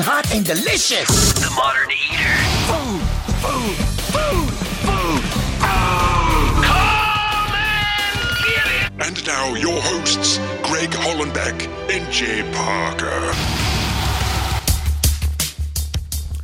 hot and delicious. The Modern Eater. Food, food, food, food. Come and get it. And now your hosts, Greg Hollenbeck and Jay Parker.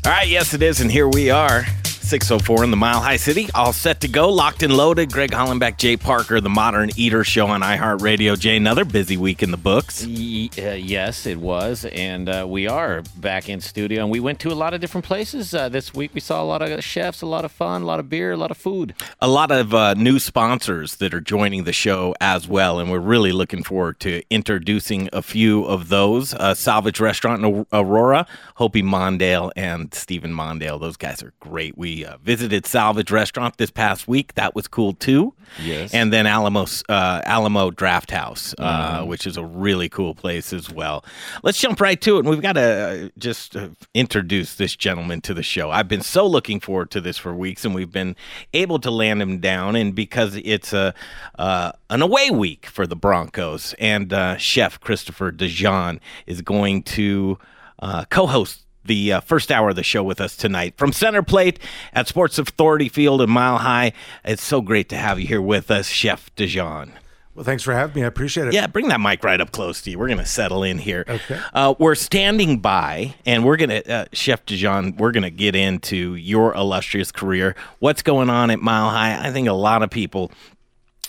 All right, yes, it is, and here we are. 604 in the Mile High City, all set to go, locked and loaded. Greg Hollenbeck, Jay Parker, the Modern Eater Show on iHeartRadio. Jay, another busy week in the books. Y- uh, yes, it was, and uh, we are back in studio, and we went to a lot of different places uh, this week. We saw a lot of chefs, a lot of fun, a lot of beer, a lot of food. A lot of uh, new sponsors that are joining the show as well, and we're really looking forward to introducing a few of those. Uh, Salvage Restaurant in Aurora, Hopi Mondale, and Stephen Mondale. Those guys are great. We uh, visited Salvage Restaurant this past week. That was cool too. Yes. And then Alamos, uh, Alamo Draft House, uh, Mm-hmm. which is a really cool place as well. Let's jump right to it. And we've got to uh, just uh, introduce this gentleman to the show. I've been so looking forward to this for weeks, and we've been able to land him down. And because it's a uh, an away week for the Broncos, and uh, Chef Christopher DeJohn is going to uh, co-host the uh, first hour of the show with us tonight from Center Plate at Sports Authority Field in Mile High. It's so great to have you here with us, Chef DeJohn. Well, thanks for having me. I appreciate it. Yeah, bring that mic right up close to you. We're going to settle in here. Okay. Uh, we're standing by, and we're going to, uh, Chef DeJohn, we're going to get into your illustrious career. What's going on at Mile High? I think a lot of people,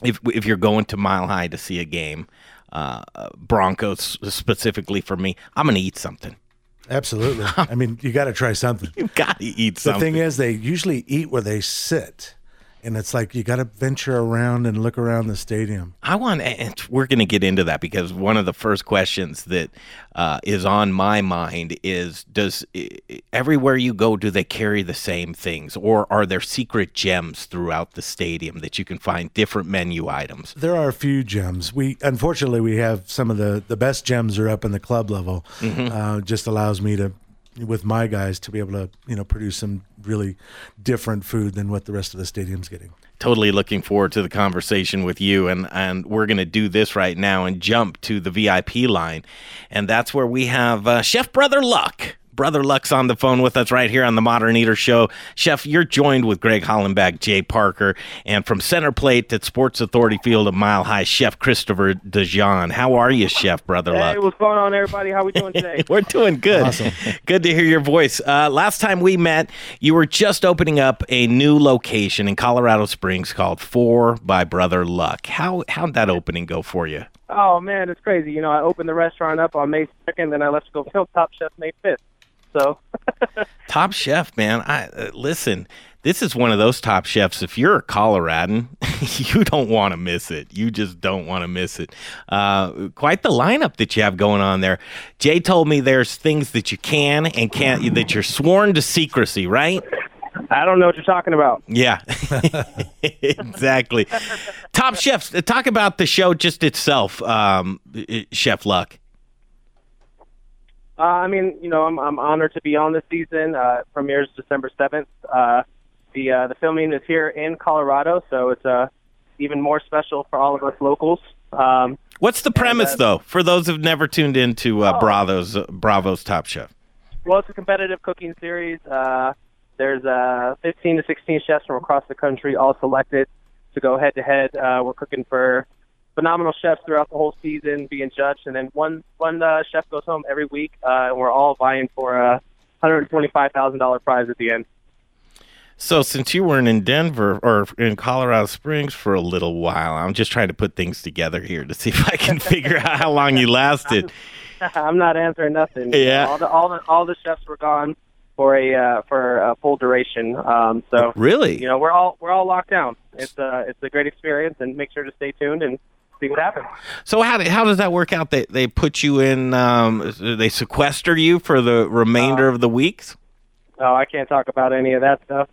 if if you're going to Mile High to see a game, uh, Broncos specifically for me, I'm going to eat something. Absolutely. I mean, you got to try something. You've got to eat something. The thing is, they usually eat where they sit. And it's like you got to venture around and look around the stadium. I want, and we're going to get into that because one of the first questions that uh, is on my mind is: Does everywhere you go, do they carry the same things, or are there secret gems throughout the stadium that you can find different menu items? There are a few gems. We unfortunately we have some of the the best gems are up in the club level. Uh, just allows me to, with my guys, to be able to you know produce some really different food than what the rest of the stadium's getting. Totally looking forward to the conversation with you, and and we're to do this right now and jump to the VIP line, and that's where we have uh, Chef Brother Luck. Brother Luck's on the phone with us right here on the Modern Eater Show. Chef, you're joined with Greg Hollenbeck, Jay Parker, and from Center Plate at Sports Authority Field of Mile High, Chef Christopher DeJohn. How are you, Chef Brother Hey, Luck? what's going on, everybody? How we doing today? We're doing good. Awesome. Good to hear your voice. Uh, last time we met, you were just opening up a new location in Colorado Springs called Four by Brother Luck. How how'd that opening go for you? oh man, it's crazy. You know, I opened the restaurant up on May second, then I left to go film Top Chef May fifth. So Top Chef, man. I uh, listen. This is one of those top chefs. If you're a Coloradan, you don't want to miss it. You just don't want to miss it. Uh, quite the lineup that you have going on there. Jay told me there's things that you can and can't that you're sworn to secrecy, right? I don't know what you're talking about. Yeah, exactly. Top chefs. uh, Talk about the show just itself, um, Chef Luck. Uh, I mean, you know, I'm I'm honored to be on this season. Uh, premieres December seventh. Uh, the uh, the filming is here in Colorado, so it's uh, even more special for all of us locals. Um, What's the premise, uh, though, for those who've never tuned into uh, Bravo's uh, Bravo's Top Chef? Well, it's a competitive cooking series. Uh, there's uh, 15 to 16 chefs from across the country, all selected to go head to head. Uh, We're cooking for phenomenal chefs throughout the whole season, being judged, and then one one uh, chef goes home every week, uh, and we're all vying for a $125,000 prize at the end. So, since you weren't in Denver or in Colorado Springs for a little while, I'm just trying to put things together here to see if I can figure out how long you lasted. I'm not answering nothing. Yeah. all the all the all the chefs were gone for a uh, for a full duration. Um, so Really? you know, we're all we're all locked down. It's a it's a great experience, and make sure to stay tuned and see what happens. So how how does that work out? They they put you in. Um, they sequester you for the remainder of the weeks. Oh, I can't talk about any of that stuff.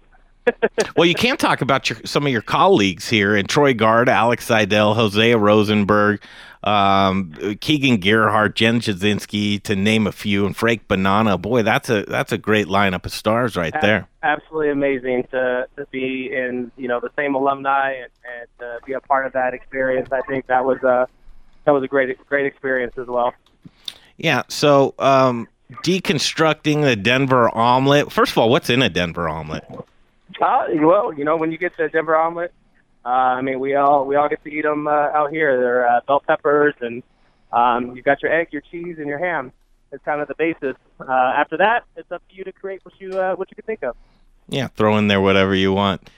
Well, you can talk about your, some of your colleagues here, and Troy Guard, Alex Seidel, Hosea Rosenberg, um, Keegan Gerhard, Jen Jasinski, to name a few, and Frank Bonanno. Boy, that's a that's a great lineup of stars right there. Absolutely amazing to to be in you know the same alumni and, and to be a part of that experience. I think that was a that was a great great experience as well. Yeah. So um, deconstructing the Denver omelet. First of all, what's in a Denver omelet? Uh, well, you know, when you get to Denver omelet, uh, I mean, we all we all get to eat them uh, out here. They're uh, bell peppers, and um, you got your egg, your cheese, and your ham. It's kind of the basis. Uh, after that, it's up to you to create what you uh, what you can think of. Yeah, throw in there whatever you want.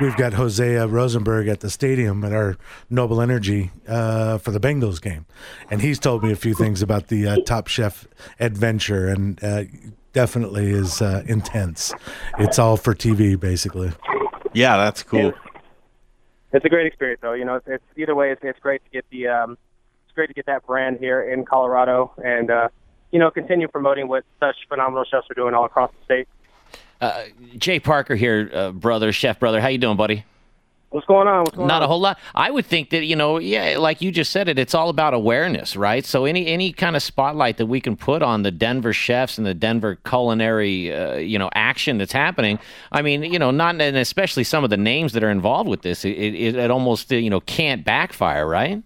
We've got Hosea Rosenberg at the stadium at our Noble Energy uh, for the Bengals game, and he's told me a few things about the uh, Top Chef adventure, and uh, definitely is uh, intense. It's all for TV, basically. Yeah, that's cool. It's a great experience, though. You know, it's, it's either way, it's, it's great to get the um, it's great to get that brand here in Colorado, and uh, you know, continue promoting what such phenomenal chefs are doing all across the state. Uh, Jay Parker here, uh, brother, chef brother. How you doing, buddy? What's going on? What's going Not on? a whole lot. I would think that you know, yeah, like you just said it. It's all about awareness, right? So any any kind of spotlight that we can put on the Denver chefs and the Denver culinary, uh, you know, action that's happening. I mean, you know, not and especially some of the names that are involved with this. It it, it almost you know can't backfire, right?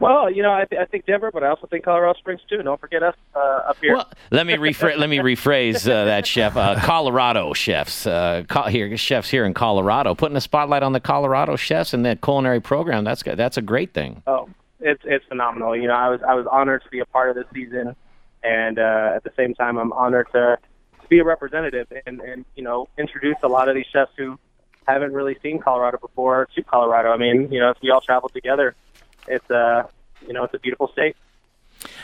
Well, you know, I, th- I think Denver, but I also think Colorado Springs too. Don't forget us uh, up here. Well, let me rephrase. let me rephrase uh, that, chef. Uh, Colorado chefs, uh, co- here chefs here in Colorado, putting a spotlight on the Colorado chefs and that culinary program. That's. That's a great thing. Oh, it's it's phenomenal. You know, I was I was honored to be a part of this season, and uh, at the same time, I'm honored to, to be a representative and and you know introduce a lot of these chefs who haven't really seen Colorado before to Colorado. I mean, you know, if we all travel together, it's uh you know it's a beautiful state.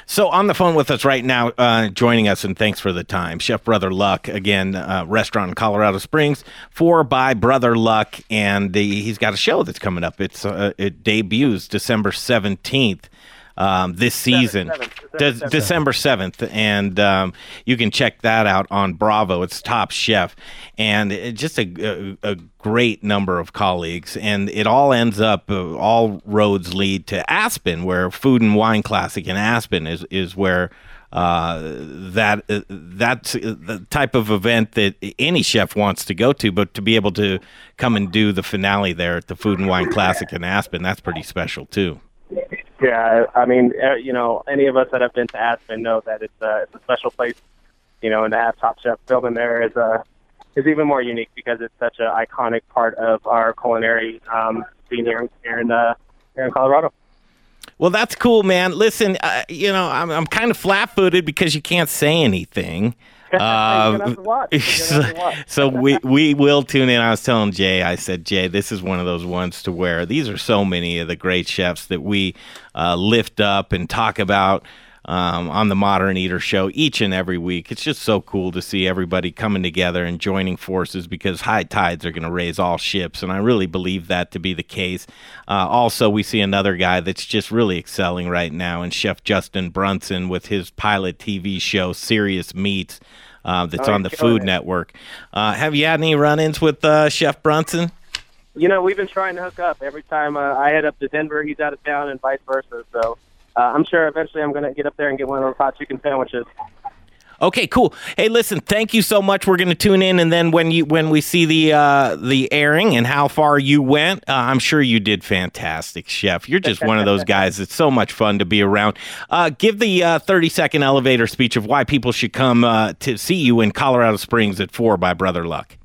So on the phone with us right now, uh, joining us, and thanks for the time, Chef Brother Luck again, uh, restaurant in Colorado Springs, Four by Brother Luck, and the, he's got a show that's coming up. It's uh, it debuts December seventeenth. Um, this season, seventh, De- December seventh. December seventh, and um, you can check that out on Bravo. It's Top Chef, and it, just a, a, a great number of colleagues, and it all ends up. Uh, all roads lead to Aspen, where Food and Wine Classic in Aspen is is where uh, that uh, that's the type of event that any chef wants to go to, but to be able to come and do the finale there at the Food and Wine Classic in Aspen, that's pretty special too. Yeah, I mean, uh, you know, any of us that have been to Aspen know that it's a it's a special place. You know, and to have Top Chef building there is uh, is even more unique because it's such an iconic part of our culinary um, scene here, here in uh, here in Colorado. Well, that's cool, man. Listen, uh, you know, I'm I'm kind of flat-footed because you can't say anything. You're gonna have to watch. You're so, gonna have to watch. so we we will tune in. I was telling Jay, I said, Jay, this is one of those ones to where these are so many of the great chefs that we uh, lift up and talk about um, on the Modern Eater Show each and every week. It's just so cool to see everybody coming together and joining forces because high tides are going to raise all ships, and I really believe that to be the case. Uh, also, we see another guy that's just really excelling right now, and Chef Justin Brunson with his pilot TV show Serious Meats. Uh, that's Oh, on the Food it. Network. Uh, have you had any run-ins with uh, Chef Brunson? You know, we've been trying to hook up every time uh, I head up to Denver. He's out of town, and vice versa. So uh, I'm sure eventually I'm going to get up there and get one of those hot chicken sandwiches. Okay, cool. Hey, listen, thank you so much. We're going to tune in, and then when you when we see the uh, the airing and how far you went, uh, I'm sure you did fantastic, Chef. You're just one of those guys. It's so much fun to be around. Uh, give the uh, 30 second elevator speech of why people should come uh, to see you in Colorado Springs at four by Brother Luck.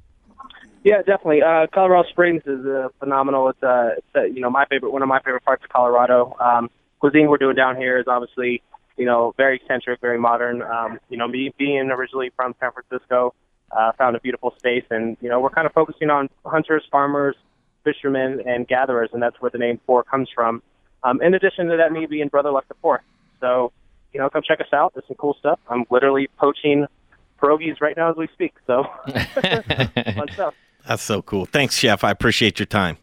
Yeah, definitely. Uh, Colorado Springs is uh, phenomenal. It's, uh, it's uh, you know my favorite, one of my favorite parts of Colorado. Um, cuisine we're doing down here is obviously you know very eccentric, very modern. Um, you know, me being originally from San Francisco, uh, found a beautiful space, and you know we're kind of focusing on hunters, farmers, fishermen, and gatherers, and that's where the name Four comes from. Um, in addition to that, me being Brother Luck the Fourth. So you know, come check us out. There's some cool stuff. I'm literally poaching pierogies right now as we speak. So fun stuff. That's so cool. Thanks, Chef. I appreciate your time.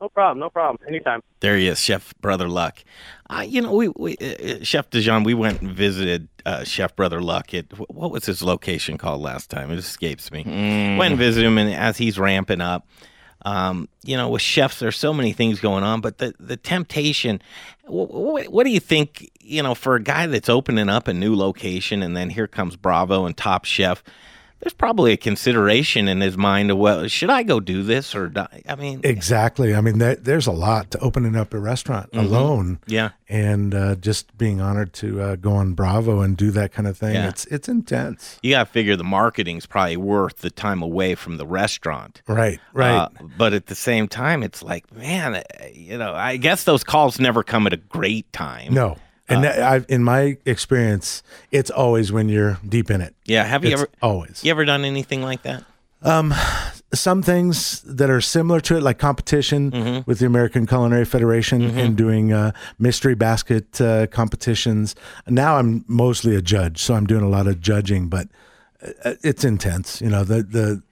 No problem. No problem. Anytime. There he is, Chef Brother Luck. Uh, you know, we, we uh, Chef DeJohn, we went and visited uh, Chef Brother Luck at what was his location called last time? It escapes me. Went and visited him, and as he's ramping up, um, you know, with chefs, there's so many things going on, but the the temptation. Wh- wh- what do you think? You know, for a guy that's opening up a new location, and then here comes Bravo and Top Chef. There's probably a consideration in his mind of well, should I go do this or die? I mean, Exactly. I mean, there, there's a lot to opening up a restaurant alone. Mm-hmm. yeah. And uh, just being honored to uh, go on Bravo and do that kind of thing. Yeah. It's it's intense. You got to figure the marketing's probably worth the time away from the restaurant. Right. Right. Uh, but at the same time, it's like, man, uh, you know, I guess those calls never come at a great time. no. And that, I, in my experience, it's always when you're deep in it. Yeah. Have you It's ever always you ever done anything like that? some things that are similar to it, like competition Mm-hmm. with the American Culinary Federation and doing uh, mystery basket uh, competitions. Now I'm mostly a judge, so I'm doing a lot of judging, but uh, it's intense. You know, the the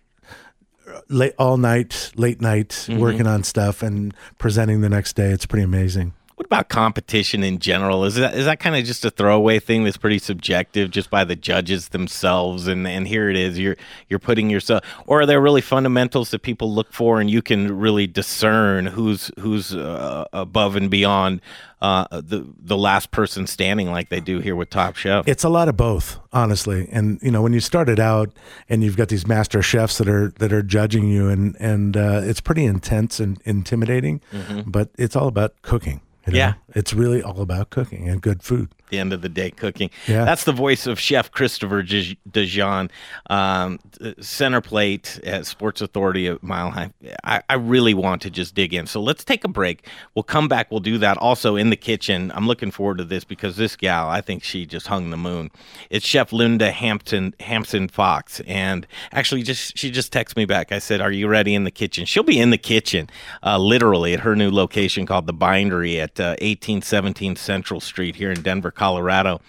late all night, late night Mm-hmm. working on stuff and presenting the next day. It's pretty amazing. What about competition in general? Is that is that kind of just a throwaway thing that's pretty subjective just by the judges themselves? And and here it is, you're you're putting yourself, or are there really fundamentals that people look for, and you can really discern who's who's uh, above and beyond uh, the the last person standing, like they do here with Top Chef? It's a lot of both, honestly. And you know, when you started out and you've got these master chefs that are that are judging you, and and uh, it's pretty intense and intimidating. But it's all about cooking. You know? Yeah. it's really all about cooking and good food. The end of the day cooking. Yeah. That's the voice of Chef Christopher DeJohn, um, center plate at Sports Authority at Mile High. I, I really want to just dig in. So let's take a break. We'll come back. We'll do that also in the kitchen. I'm looking forward to this because this gal, I think she just hung the moon. It's Chef Linda Hampton Hampsten Fox, and actually, just she just texted me back. I said, "Are you ready in the kitchen?" She'll be in the kitchen, uh, literally at her new location called the Bindery at uh, 1817 Central Street here in Denver, Colorado.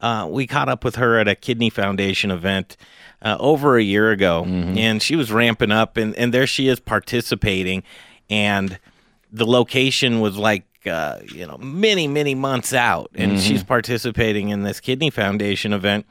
Uh, we caught up with her at a Kidney Foundation event uh, over a year ago, and she was ramping up, and, and there she is participating, and the location was like uh, you know many many months out, and she's participating in this Kidney Foundation event,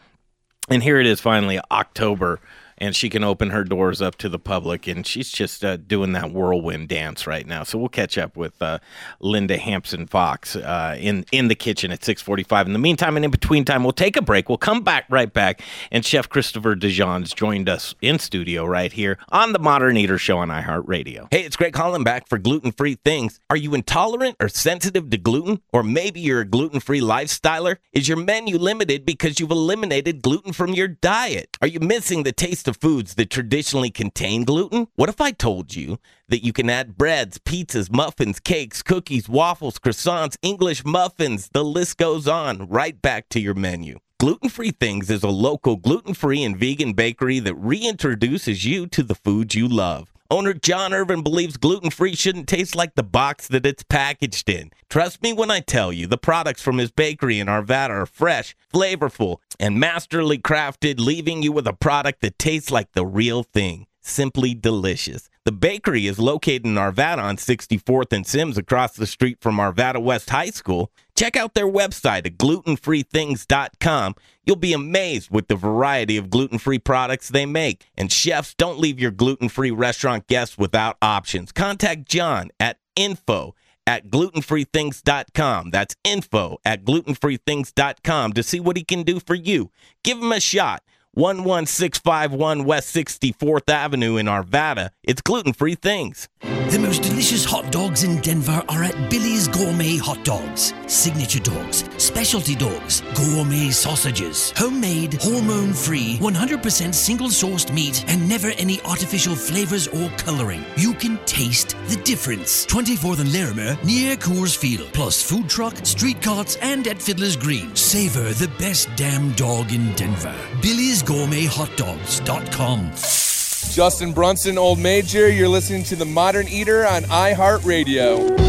and here it is finally October. And she can open her doors up to the public, and she's just uh, doing that whirlwind dance right now. So we'll catch up with uh, Linda Hampsten Fox uh, in in the kitchen at six forty five. In the meantime, and in between time, we'll take a break. We'll come back right back, and Chef Christopher DeJohn's joined us in studio right here on the Modern Eater Show on iHeartRadio. Hey, it's Greg Hollenbeck for Gluten Free Things. Are you intolerant or sensitive to gluten, or maybe you're a gluten free lifestyler? Is your menu limited because you've eliminated gluten from your diet? Are you missing the taste of foods that traditionally contain gluten? What if I told you that you can add breads, pizzas, muffins, cakes, cookies, waffles, croissants, English muffins, the list goes on, right back to your menu? Gluten Free Things is a local gluten free and vegan bakery that reintroduces you to the foods you love. Owner John Irvin believes gluten free shouldn't taste like the box that it's packaged in. Trust me when I tell you, the products from his bakery in Arvada are fresh, flavorful, and masterly crafted, leaving you with a product that tastes like the real thing. Simply delicious. The bakery is located in Arvada on 64th and Simms across the street from Arvada West High School. Check out their website at glutenfreethings.com. You'll be amazed with the variety of gluten free products they make. And chefs, don't leave your gluten free restaurant guests without options. Contact John at info at glutenfreethings.com. That's info at glutenfreethings.com to see what he can do for you. Give him a shot. 11651 West 64th Avenue in Arvada. It's gluten free things. The most delicious hot dogs in Denver are at Billy's Gourmet Hot Dogs. Signature dogs, specialty dogs, gourmet sausages, homemade, hormone free, 100% single sourced meat, and never any artificial flavors or coloring. You can taste the difference. 24th and Larimer near Coors Field, plus food truck, street carts, and at Fiddler's Green. Savor the best damn dog in Denver. Billy's Gourmet Hot Dogs.com. Justin Brunson, Old Major. You're listening to The Modern Eater on iHeartRadio.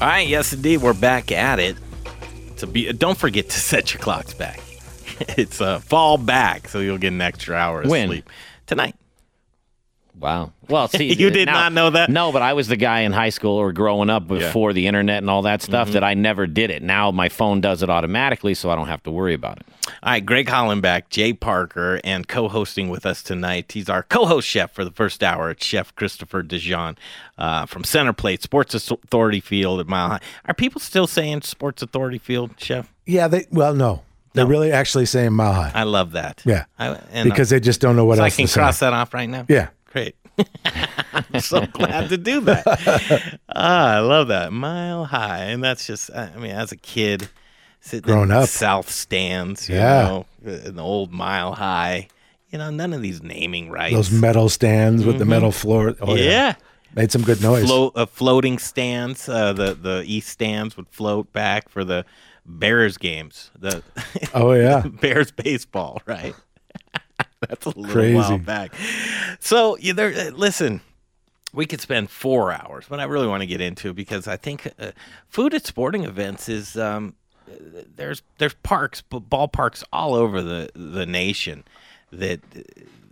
All right, yes, indeed, we're back at it. To be, don't forget to set your clocks back. It's uh, fall back, so you'll get an extra hour of When? sleep tonight. Wow. Well, see, You did now- not know that? No, but I was the guy in high school or growing up before the internet and all that stuff Mm-hmm. that I never did it. Now my phone does it automatically, so I don't have to worry about it. All right, Greg Hollenbeck, Jay Parker, and co-hosting with us tonight. He's our co-host chef for the first hour. It's Chef Christopher DeJohn uh, from Center Plate Sports Authority Field at Mile High. Are people still saying Sports Authority Field, Chef? Yeah, they well, no, They're really actually saying mile high. I love that. yeah, I, and because they just don't know what so I else can to say. cross that off right now. Yeah. Great. I'm so glad to do that. Ah, I love that. Mile high. And that's just, I mean, as a kid, sitting Growing in up. South Stands, you Yeah. know, an old mile high, you know, none of these naming rights. Those metal stands with the metal floor. Oh, yeah. yeah. Made some good noise. Float, uh, floating stands. Uh, the, the East stands would float back for the Bears games. The Oh, yeah. Bears baseball, right? That's a little Crazy. while back. So you there. uh, Listen, we could spend four hours, but I really want to get into it because I think uh, food at sporting events is um, there's there's parks, ballparks all over the the nation that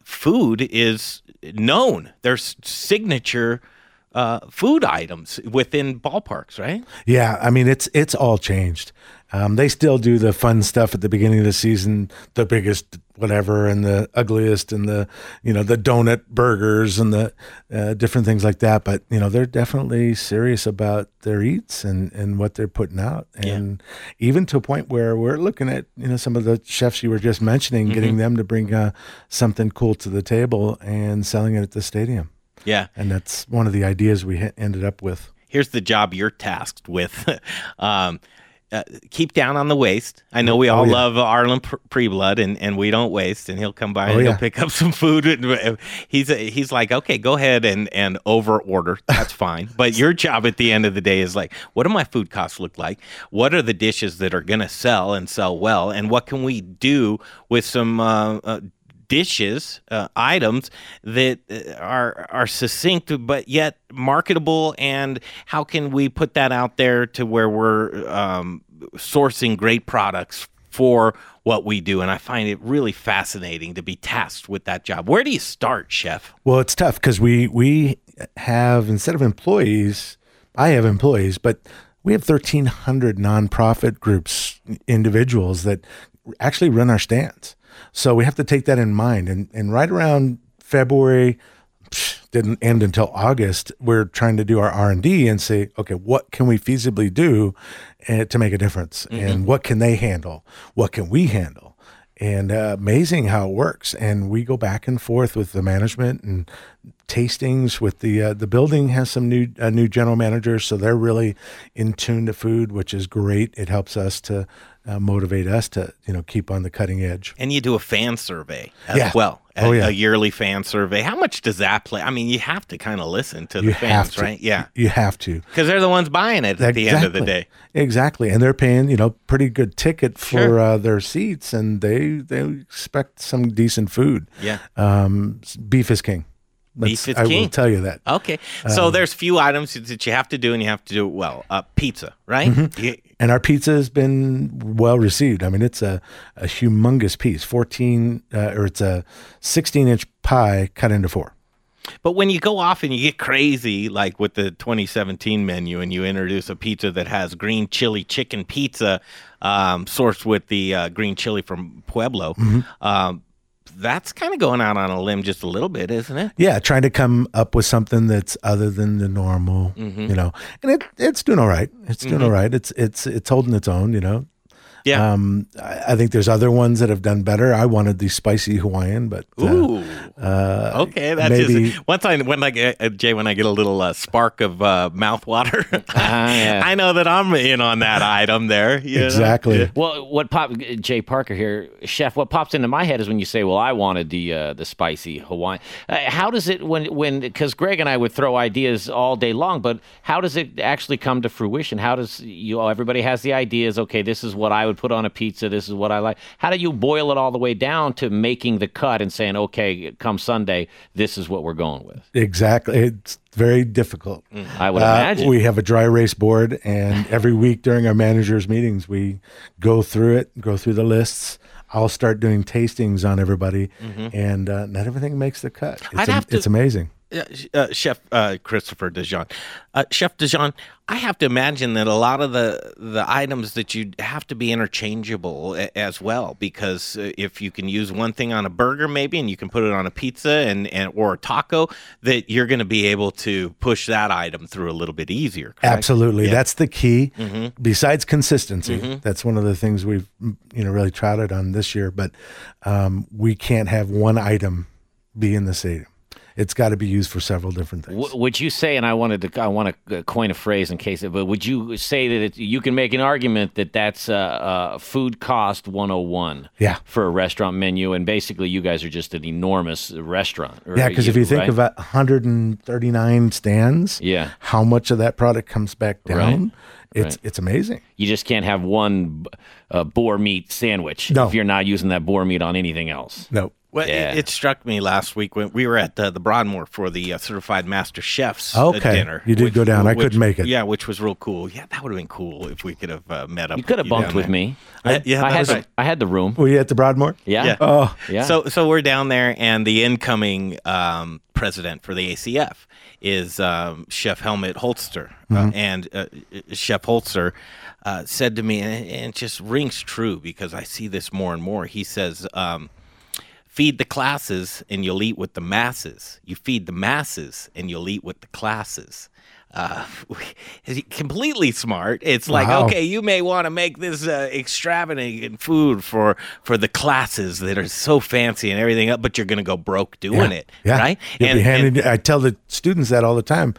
food is known. There's signature uh, food items within ballparks, right? Yeah, I mean it's it's all changed. Um, they still do the fun stuff at the beginning of the season, the biggest whatever, and the ugliest, and the you know the donut burgers and the uh, different things like that. But you know they're definitely serious about their eats and and what they're putting out, and even to a point where we're looking at you know some of the chefs you were just mentioning, getting them to bring uh, something cool to the table and selling it at the stadium. Yeah. And that's one of the ideas we ha- ended up with. here's the job you're tasked with. um, uh, keep down on the waste. I know we all Oh, yeah. love Arlen Pre- Preblood, and, and we don't waste. And he'll come by Oh, and he'll pick up some food. And uh, he's he's like, okay, go ahead and and over order. That's fine. but your job at the end of the day is like, what do my food costs look like? What are the dishes that are gonna sell and sell well? And what can we do with some uh, uh, dishes, uh, items that uh, are are succinct but yet marketable, and how can we put that out there to where we're um, sourcing great products for what we do? And I find it really fascinating to be tasked with that job. Where do you start, chef? Well, it's tough because we we have instead of employees, I have employees, but we have thirteen hundred nonprofit groups, individuals that actually run our stands. So we have to take that in mind. And and right around February, psh, didn't end until August. We're trying to do our R and D and say, okay, what can we feasibly do uh, to make a difference, and what can they handle? What can we handle? and uh, amazing how it works. And we go back and forth with the management and tastings with the uh, the building has some new uh, new general managers, so they're really in tune to food, which is great. It helps us to uh, motivate us to you know keep on the cutting edge. And you do a fan survey as Yeah. well. A, Oh, yeah. a yearly fan survey. How much does that play? I mean, you have to kind of listen to the You fans, to, right? Yeah. you have to. Because they're the ones buying it at the end of the day. Exactly, and they're paying you know pretty good ticket for Sure. uh, their seats, and they they expect some decent food. Yeah. Um, beef is king. Beef is I will king. tell you that. Okay. Um, So there's few items that you have to do and you have to do it well. Uh, pizza, right? Mm-hmm. You- and our pizza has been well received. I mean, it's a, a humongous piece, 14, uh, or it's a 16 inch pie cut into four. but when you go off and you get crazy, like with the 2017 menu, and you introduce a pizza that has green chili chicken pizza, um, sourced with the uh, green chili from Pueblo, Mm-hmm. um, that's kind of going out on a limb just a little bit, isn't it? Yeah, trying to come up with something that's other than the normal, Mm-hmm. you know, and it, it's doing all right. It's doing all right. It's, it's, it's holding its own, you know. Yeah. Um, I, I think there's other ones that have done better. I wanted the spicy Hawaiian, but uh, Ooh. uh, Okay, that's maybe- just once I when I get uh, Jay when I get a little uh, spark of uh, mouth water, yeah. I know that I'm in on that item there. you know? exactly. Yeah. Well, what pop Jay Parker here, chef? What pops into my head is when you say, "Well, I wanted the uh, the spicy Hawaiian." Uh, how does it when when because Greg and I would throw ideas all day long, but how does it actually come to fruition? How does you oh, everybody has the ideas? Okay, this is what I would put on a pizza. This is what I like. How do you boil it all the way down to making the cut and saying, "Okay, come Sunday, this is what we're going with"? Exactly. It's very difficult. I would Uh, imagine. we have a dry race board, and every week during our managers' meetings, we go through it, go through the lists. I'll start doing tastings on everybody, and uh, not everything makes the cut. It's, Mm-hmm. Have to- it's amazing. Uh, Chef uh, Christopher DeJohn, uh, Chef DeJohn, I have to imagine that a lot of the the items that you have to be interchangeable a- as well, because uh, if you can use one thing on a burger, maybe, and you can put it on a pizza and, and or a taco, that you're going to be able to push that item through a little bit easier. correct? Absolutely, Yeah. Mm-hmm. that's the key. Besides consistency, that's one of the things we've mm, you know really touted on this year. But um, we can't have one item be in the same. It's got to be used for several different things. W- would you say, and I wanted to, I want to coin a phrase in case, but would you say that it, you can make an argument that that's uh, uh, food cost 101 Yeah. for a restaurant menu, and basically you guys are just an enormous restaurant. or Yeah, because if you think right? about 139 stands, Yeah. how much of that product comes back down? Right. It's Right. it's amazing. you just can't have one uh, boar meat sandwich No. if you're not using that boar meat on anything else. No, Well, Yeah. it, it struck me last week when we were at uh, the Broadmoor for the uh, certified master chefs uh, Okay. dinner. You did go down. I couldn't make it. Yeah, which was real cool. Yeah, that would have been cool if we could have uh, met up. You could have bunked with me. I- yeah, I had the, right. I had the room. were you at the Broadmoor? Yeah. Yeah. Oh, Yeah. So so we're down there, and the incoming um, president for the ACF is um, Chef Helmut Holzer, uh, and uh, Chef Holzer uh, said to me, and and it just rings true because I see this more and more. He says. Um, Feed the classes and you'll eat with the masses. You feed the masses and you'll eat with the classes. Uh, completely smart. It's like, Wow. okay, you may want to make this uh, extravagant food for for the classes that are so fancy and everything else, but you're going to go broke doing it, yeah. right? You'll And- and- I tell the students that all the time.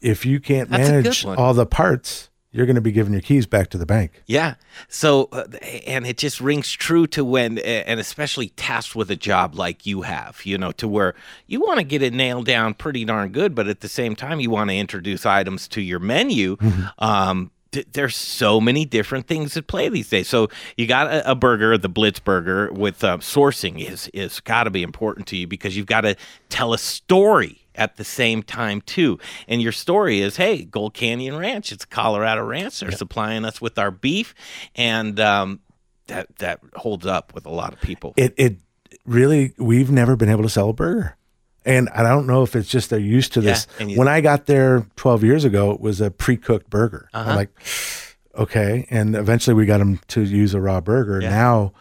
If you can't That's a good manage all the parts, you're going to be giving your keys back to the bank. Yeah. So, uh, and it just rings true to when, and especially tasked with a job like you have, you know, to where you want to get it nailed down pretty darn good, but at the same time, you want to introduce items to your menu. Um, th- there's so many different things at play these days. So you got a, a burger, the Blitz burger, with uh, sourcing is is got to be important to you because you've got to tell a story at the same time too. And your story is, hey, Gold Canyon Ranch, it's Colorado ranch. They're supplying us with our beef, and um, that that holds up with a lot of people. It it really we've never been able to sell a burger. And I don't know if it's just they're used to this. Yeah, you- when I got there 12 years ago, it was a pre-cooked burger. Uh-huh. I'm like, okay. And eventually we got them to use a raw burger. Yeah. Now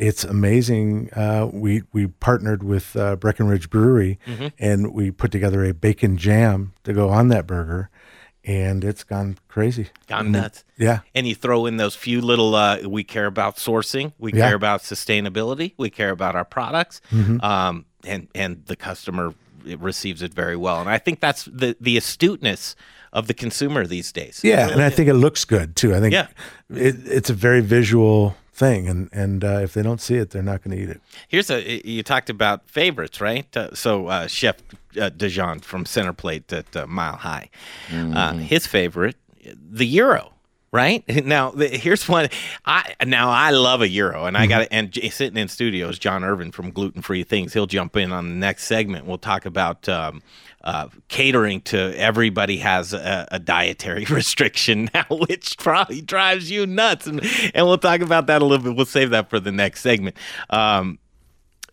it's amazing. Uh, we we partnered with uh, Breckenridge Brewery, Mm-hmm. and we put together a bacon jam to go on that burger, and it's gone crazy. Gone nuts. Yeah, And you throw in those few little. Uh, we care about sourcing. We Yeah. care about sustainability. We care about our products. Mm-hmm. Um, and and the customer receives it very well. And I think that's the the astuteness of the consumer these days. yeah, and I think it looks good too. I think Yeah. it, it's a very visual thing, and and uh, if they don't see it, they're not going to eat it. Here's a you talked about favorites, right? Uh, so uh, Chef uh, DeJohn from Center Plate at uh, Mile High, uh, his favorite, the Gyro. Right now, the, here's one. I now I love a gyro, and I got and sitting in studios, John Irvin from Gluten Free Things. He'll jump in on the next segment. We'll talk about um, uh, catering to everybody has a, a dietary restriction now, which probably drives you nuts, and and we'll talk about that a little bit. We'll save that for the next segment. Um,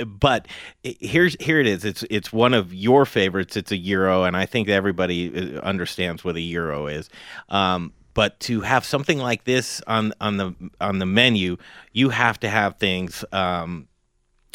but here's here it is. It's it's one of your favorites. It's a gyro, and I think everybody uh, understands what a gyro is. Um, but to have something like this on on the on the menu, you have to have things. Um,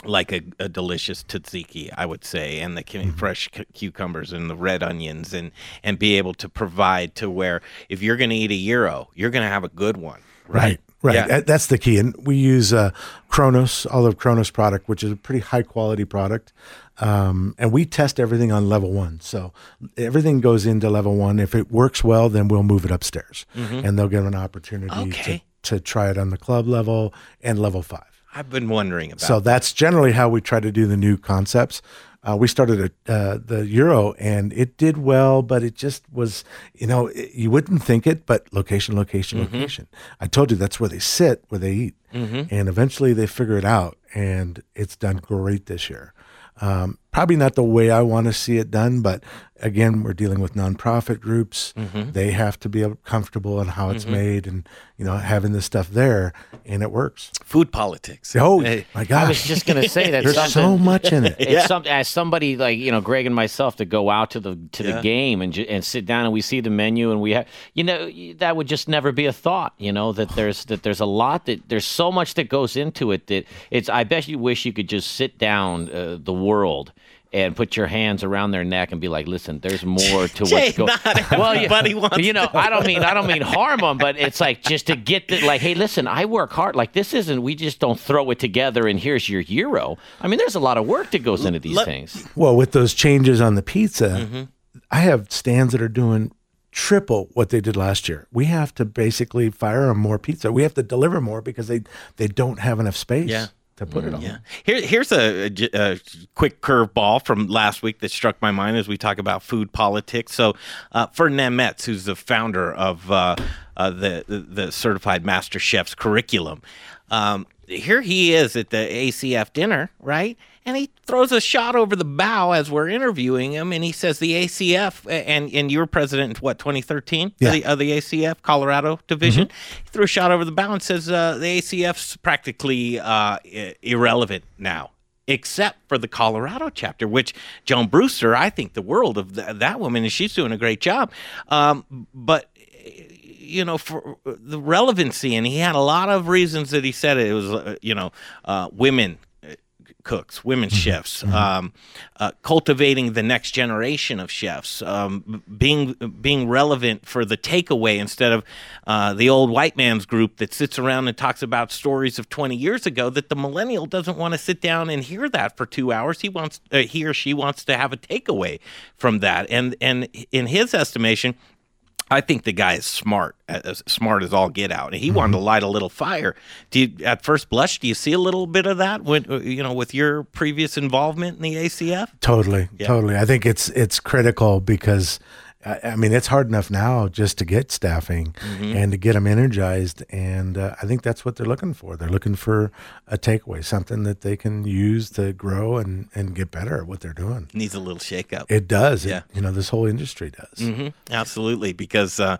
like a, a delicious tzatziki, I would say, and the cu- fresh cu- cucumbers and the red onions, and and be able to provide to where if you're going to eat a gyro, you're going to have a good one, right? Right. Yeah. That's the key. And we use uh, Kronos, Olive Kronos product, which is a pretty high quality product. Um, and we test everything on level one. So everything goes into level one. If it works well, then we'll move it upstairs and they'll get an opportunity Mm-hmm. Okay. to, to try it on the club level and level five. I've been wondering about. So that's generally how we try to do the new concepts. Uh, we started a, uh, the Gyro and it did well, but it just was, you know, it- you wouldn't think it, but location, location, location. I told you that's where they sit, where they eat. And eventually they figure it out and it's done great this year. Um, probably not the way I want to see it done, but again, we're dealing with nonprofit groups. Mm-hmm. They have to be comfortable in how it's made and, you know, having this stuff there and it works. Food politics. Oh, Hey, my I was just going to say that There's so much in it. It's some, as somebody like you know Greg and myself to go out to the to Yeah. the game and ju- and sit down and we see the menu and we have you know that would just never be a thought you know that there's that there's a lot that there's so much that goes into it that it's I bet you wish you could just sit down uh, the world and put your hands around their neck and be like listen there's more to Jay, what's going not well you, everybody wants you know I don't mean I don't mean harm them but it's like just to get the like hey listen I work hard like this isn't we just don't throw it together and here's your gyro I mean there's a lot of work that goes into these Let- things Well, with those changes on the pizza, Mm-hmm. I have stands that are doing triple what they did last year. We have to basically fire them more pizza. We have to deliver more because they they don't have enough space Yeah. To put it on. Yeah. Here, here's a quick curveball from last week that struck my mind as we talk about food politics. So, uh, Ferdinand Metz, who's the founder of uh, uh, the, the the Certified Master Chef's curriculum, um, here he is at the ACF dinner, right? And he throws a shot over the bow as we're interviewing him, and he says the ACF and and you were president in what 2013 Yeah. of, the, of the ACF Colorado division. He threw a shot over the bow and says uh, the ACF's practically uh, irrelevant now. Except for the Colorado chapter, which Joan Brewster, I think the world of th- that woman, and she's doing a great job. Um, but you know, for the relevancy, and he had a lot of reasons that he said it. It was, uh, you know, uh, women cooks, women chefs, um, uh, cultivating the next generation of chefs, um, being being relevant for the takeaway instead of uh, the old white man's group that sits around and talks about stories of 20 years ago. That the millennial doesn't want to sit down and hear that for two hours. He wants, uh, he or she wants to have a takeaway from that, and and in his estimation. I think the guy is smart, as smart as all get out. And he wanted to light a little fire. Do you, at first blush, do you see a little bit of that when uh, you know with your previous involvement in the ACF? Totally, totally. I think it's it's critical because I, I mean it's hard enough now just to get staffing Mm-hmm. and to get them energized, and uh, I think that's what they're looking for. They're looking for a takeaway, something that they can use to grow and and get better at what they're doing. Needs a little shakeup. It does. Yeah. It, you know, this whole industry does. hmm Absolutely, because uh,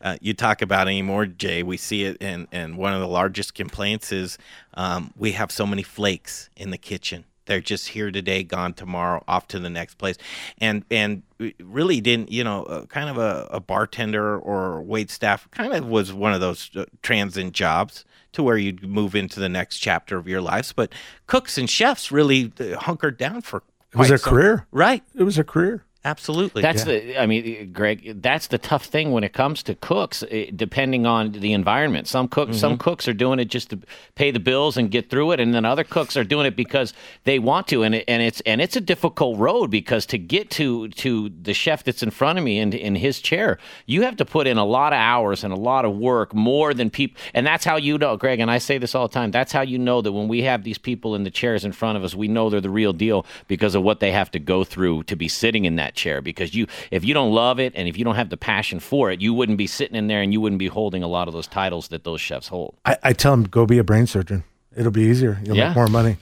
uh, you talk about anymore, Jay. We see it, and and one of the largest complaints is um, we have so many flakes in the kitchen. They're just here today, gone tomorrow, off to the next place, and and really didn't, you know, uh, kind of a, a bartender or wait staff kind of was one of those uh, transient jobs to where you'd move into the next chapter of your lives. But cooks and chefs really uh, hunkered down for It was their career. right? It was a career. Absolutely. That's the, I mean, Greg, that's the tough thing when it comes to cooks, eh, depending on the environment. Some cooks, some cooks are doing it just to pay the bills and get through it, and then other cooks are doing it because they want to, and it, and it's and it's a difficult road because to get to to the chef that's in front of me in in his chair, you have to put in a lot of hours and a lot of work, more than people, and that's how you know, Greg, and I say this all the time. That's how you know that when we have these people in the chairs in front of us, we know they're the real deal because of what they have to go through to be sitting in that chair because you if you don't love it and if you don't have the passion for it you wouldn't be sitting in there and you wouldn't be holding a lot of those titles that those chefs hold I, I tell them go be a brain surgeon. It'll be easier. You'll Yeah. make more money.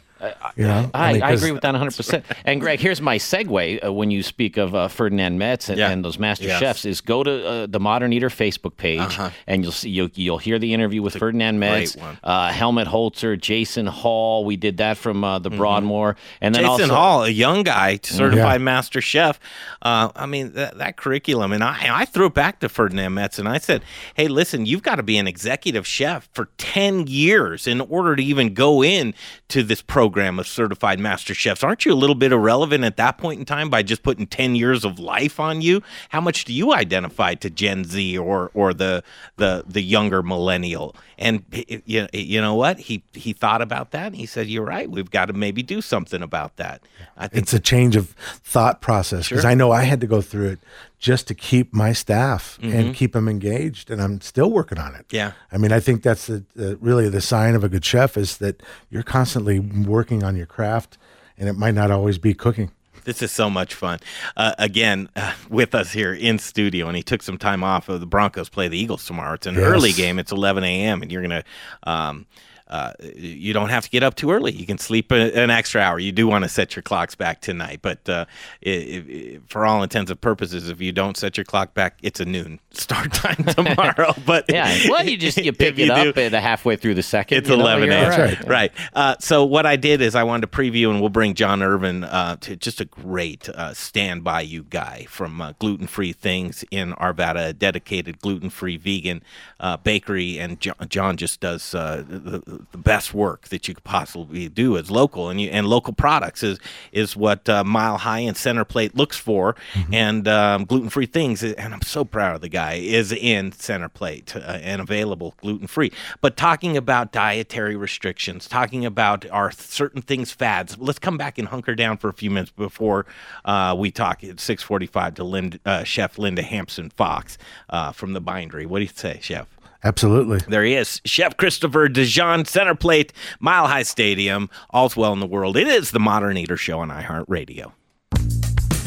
You know, I, mean, I agree with that 100%. And Greg, here's my segue uh, when you speak of uh, Ferdinand Metz and, Yeah. and those master Yes. chefs is go to uh, the Modern Eater Facebook page and you'll see you'll, you'll hear the interview with Ferdinand Metz, uh, Helmut Holzer, Jason Hall. We did that from uh, the Broadmoor, and then Jason also Hall, a young guy, certified master chef. Uh, I mean, that, that curriculum, and I, I threw it back to Ferdinand Metz, and I said, "Hey, listen, you've got to be an executive chef for ten years in order to even go in to this program of certified master chefs. Aren't you a little bit irrelevant at that point in time by just putting ten years of life on you? How much do you identify to Gen Z or or the the the younger millennial?" And you you know what? He he thought about that, and he said, "You're right. We've got to maybe do something about that." I think it's a change of thought process because Sure. I know I had to go through it just to keep my staff and keep them engaged, and I'm still working on it. Mm-hmm. Yeah. I mean, I think that's the, the really the sign of a good chef is that you're constantly working on your craft, and it might not always be cooking. This is so much fun. Uh, again, uh, with us here in studio, and he took some time off. Of the Broncos play the Eagles tomorrow. It's an Yes. early game. It's 11 a.m. and you're gonna um, uh, you don't have to get up too early. You can sleep a, an extra hour. You do want to set your clocks back tonight, but uh, i i for all intents and purposes, if you don't set your clock back, it's a noon start time tomorrow. but Yeah, well, you just you if pick you it up do- at the halfway through the second. it's you know, 11 you're a.m. all Right. right. Uh, so what I did is I wanted to preview, and we'll bring John Irvin uh, to just a great uh, stand by you guy from uh, Gluten Free Things in Arvada, a dedicated gluten free vegan uh, bakery, and John, John just does uh, the, the best work that you could possibly do as local, and you, and local products is is what uh, Mile High and Center Plate looks for, and um, gluten free things, and I'm so proud of the guy is in Center Plate uh, and available gluten free. But talking about dietary restrictions, talking about are certain things fads. Let's come back and hunker down for a few minutes before uh, we talk at 6:45 to Lind, uh, Chef Linda Hampsten Fox uh, from the Bindery. What do you say, Chef? Absolutely. There he is, Chef Christopher DeJohn, Center Plate, Mile High Stadium. All's well in the world. It is the Modern Eater Show on iHeartRadio.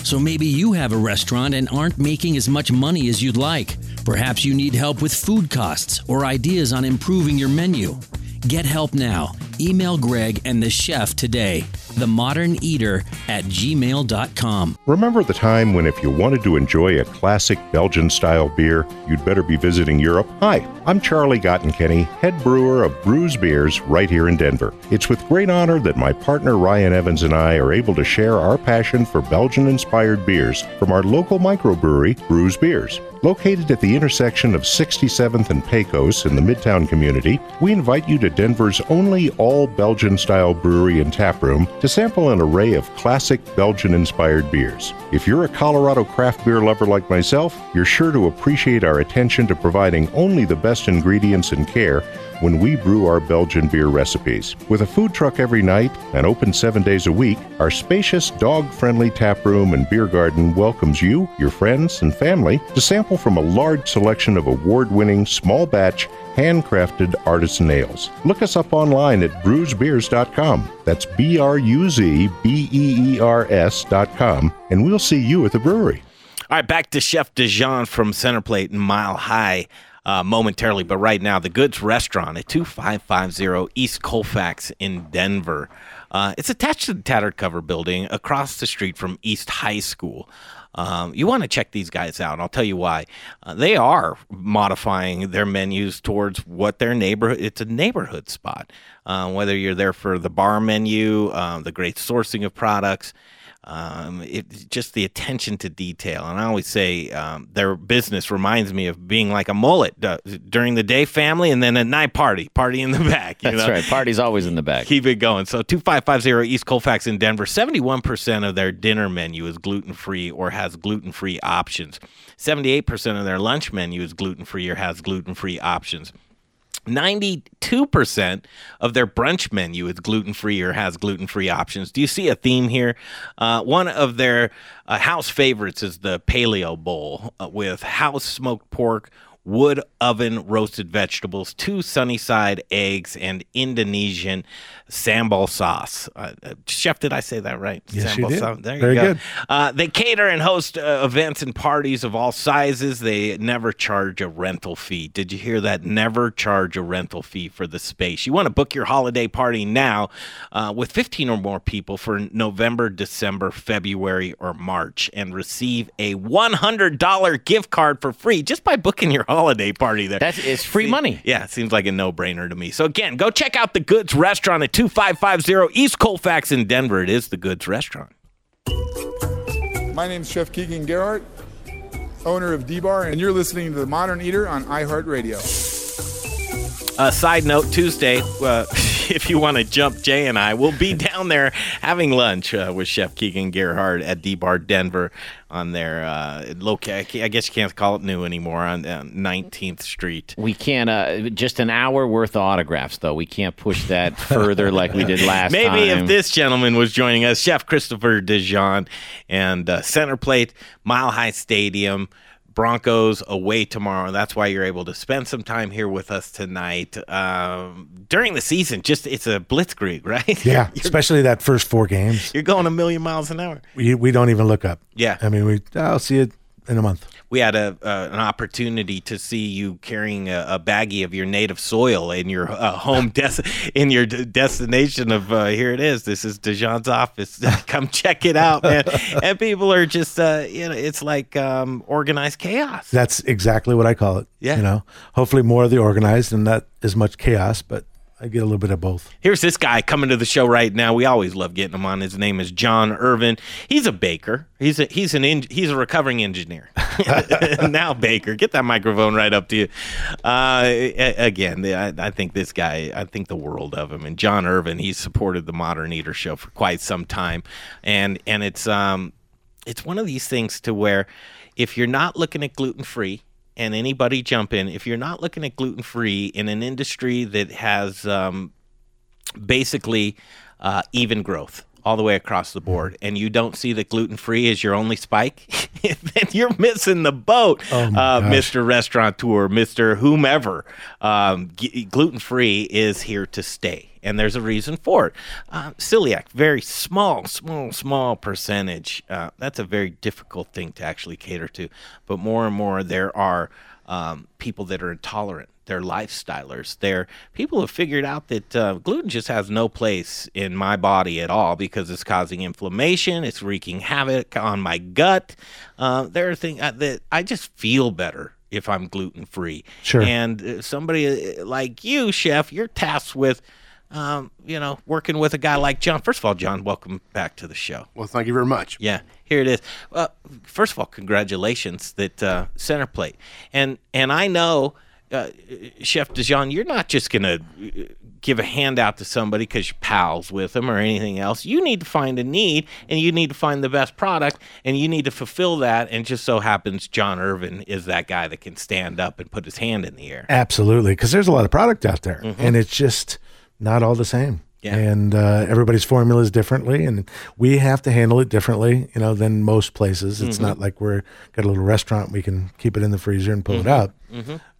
So maybe you have a restaurant and aren't making as much money as you'd like. Perhaps you need help with food costs or ideas on improving your menu. Get help now. Email Greg and the chef today. The Modern Eater at gmail.com. Remember the time when if you wanted to enjoy a classic Belgian style beer, you'd better be visiting Europe? Hi, I'm Charlie Gottenkieny, head brewer of Bruz Beers right here in Denver. It's with great honor that my partner Ryan Evans and I are able to share our passion for Belgian inspired beers from our local microbrewery, Bruz Beers. Located at the intersection of 67th and Pecos in the Midtown community, we invite you to Denver's only all Belgian style brewery and taproom to sample an array of classic Belgian inspired beers. If you're a Colorado craft beer lover like myself, you're sure to appreciate our attention to providing only the best ingredients and care when we brew our Belgian beer recipes. With a food truck every night and open seven days a week, our spacious dog friendly tap room and beer garden welcomes you, your friends, and family to sample from a large selection of award winning small batch handcrafted artisan ales. Look us up online at bruzbeers.com. That's B R U Z B E E R S.com, and we'll see you at the brewery. All right, back to Chef DeJohn from Center Plate and Mile High uh, momentarily, but right now, the Goods Restaurant at 2550 East Colfax in Denver. Uh, it's attached to the Tattered Cover building across the street from East High School. Um, you want to check these guys out. I'll tell you why. Uh, they are modifying their menus towards what their neighborhood. It's a neighborhood spot. Uh, whether you're there for the bar menu, uh, the great sourcing of products, um, it just the attention to detail. And I always say um, their business reminds me of being like a mullet during the day, family, and then at night party, party in the back. You That's know? right. Party's always in the back. Keep it going. So 2550 East Colfax in Denver, 71% of their dinner menu is gluten free or has gluten free options. 78% of their lunch menu is gluten free or has gluten free options. 92% of their brunch menu is gluten free or has gluten free options. Do you see a theme here? Uh, one of their uh, house favorites is the Paleo Bowl uh, with house smoked pork, wood oven roasted vegetables, two sunny side eggs, and Indonesian sambal sauce. Uh, uh, Chef, did I say that right? Yes, you did. sauce. There Very you go. good. Uh, they cater and host uh, events and parties of all sizes. They never charge a rental fee. Did you hear that? Never charge a rental fee for the space. You want to book your holiday party now uh, with 15 or more people for November, December, February, or March and receive a $100 gift card for free just by booking your holiday party there. That's free See- money. Yeah, it seems like a no brainer to me. So, again, go check out the Goods Restaurant at 2550 East Colfax in Denver. It is the Goods Restaurant. My name is Chef Keegan Gerhard, owner of D-Bar, and you're listening to The Modern Eater on iHeartRadio. Uh, side note Tuesday, uh, if you want to jump Jay and I, we'll be down there having lunch uh, with Chef Keegan Gerhard at D Bar Denver on their uh, loca- I guess you can't call it new anymore on uh, 19th Street. We can't. Uh, just an hour worth of autographs, though. We can't push that further like we did last time. Maybe time. if this gentleman was joining us, Chef Christopher DeJohn, and uh, Center Plate, Mile High Stadium, Broncos away tomorrow. and That's why you're able to spend some time here with us tonight. Um, during the season, just it's a blitzkrieg, right? Yeah, especially that first four games. you're going a million miles an hour. We, we don't even look up. Yeah. I mean, we I'll see it in a month. We had a uh, an opportunity to see you carrying a, a baggie of your native soil in your uh, home des- in your d- destination of uh, here it is. This is DeJohn's office. Come check it out, man. and people are just uh, you know it's like um, organized chaos. That's exactly what I call it. Yeah. You know, hopefully more of the organized and not as much chaos, but I get a little bit of both. Here's this guy coming to the show right now. We always love getting him on. His name is John Irvin. He's a baker. He's a he's an en- he's a recovering engineer. now baker, get that microphone right up to you. Uh, again, I, I think this guy. I think the world of him. And John Irvin. He's supported the Modern Eater show for quite some time, and and it's um it's one of these things to where if you're not looking at gluten free and anybody jump in if you're not looking at gluten free in an industry that has um, basically uh, even growth all the way across the board and you don't see that gluten free is your only spike then you're missing the boat. Oh uh, mr restaurateur mr whomever um, gluten free is here to stay and there's a reason for it uh, celiac very small small small percentage uh, that's a very difficult thing to actually cater to but more and more there are um, people that are intolerant they're lifestylers. They're people have figured out that uh, gluten just has no place in my body at all because it's causing inflammation. It's wreaking havoc on my gut. Uh, there are things uh, that I just feel better if I'm gluten free. Sure. And uh, somebody like you, chef, you're tasked with. Um, you know, working with a guy like John. First of all, John, welcome back to the show. Well, thank you very much. Yeah, here it is. Well, first of all, congratulations that uh, center plate, and and I know, uh, Chef DeJohn, you're not just gonna uh, give a handout to somebody because you're pals with them or anything else. You need to find a need, and you need to find the best product, and you need to fulfill that. And just so happens, John Irvin is that guy that can stand up and put his hand in the air. Absolutely, because there's a lot of product out there, and it's just not all the same. Yeah. And uh, everybody's formula is differently, and we have to handle it differently, you know, than most places. It's not like we're got a little restaurant we can keep it in the freezer and pull it out.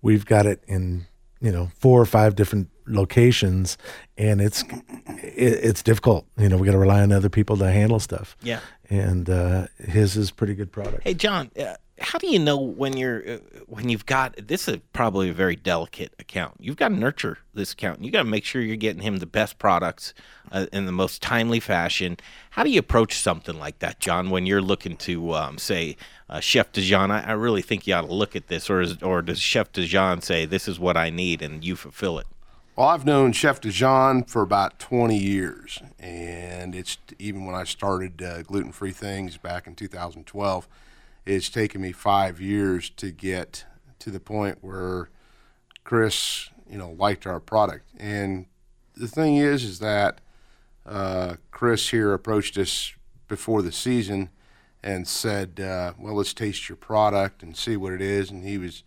We've got it in you know four or five different locations, and it's it, it's difficult. You know, we got to rely on other people to handle stuff. Yeah. And uh, his is pretty good product. Hey, John, uh, how do you know when you're uh, when you've got this is probably a very delicate account. You've got to nurture this account. You got to make sure you're getting him the best products uh, in the most timely fashion. How do you approach something like that, John? When you're looking to um, say, uh, Chef DeJohn, I, I really think you ought to look at this, or is, or does Chef DeJohn say this is what I need and you fulfill it? Well, I've known Chef DeJohn for about 20 years, and it's even when I started uh, gluten free things back in 2012, it's taken me five years to get to the point where Chris, you know, liked our product. And the thing is, is that uh, Chris here approached us before the season and said, uh, "Well, let's taste your product and see what it is." And he was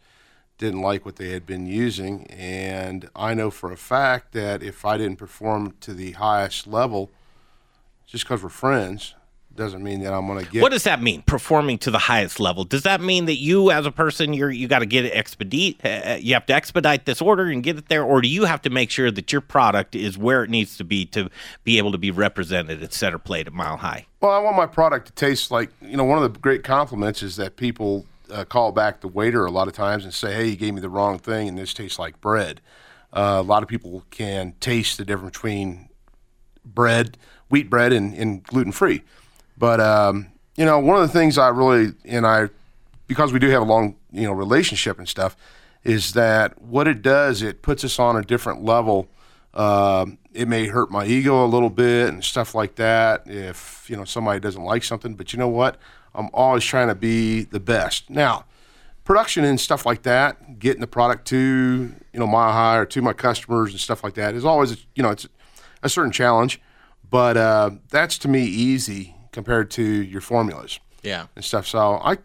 didn't like what they had been using, and I know for a fact that if I didn't perform to the highest level, just because we're friends, doesn't mean that I'm going to get. What does that mean? Performing to the highest level. Does that mean that you, as a person, you're you got to get it expedite? Uh, you have to expedite this order and get it there, or do you have to make sure that your product is where it needs to be to be able to be represented at center plate at Mile High? Well, I want my product to taste like you know. One of the great compliments is that people uh, call back the waiter a lot of times and say, "Hey, you gave me the wrong thing, and this tastes like bread." Uh, a lot of people can taste the difference between bread, wheat bread, and, and gluten free. But um, you know, one of the things I really and I, because we do have a long you know relationship and stuff, is that what it does it puts us on a different level. Um, it may hurt my ego a little bit and stuff like that if you know somebody doesn't like something. But you know what? I'm always trying to be the best. Now, production and stuff like that, getting the product to you know Mile High or to my customers and stuff like that is always you know it's a certain challenge, but uh, that's to me easy compared to your formulas Yeah. and stuff. So I,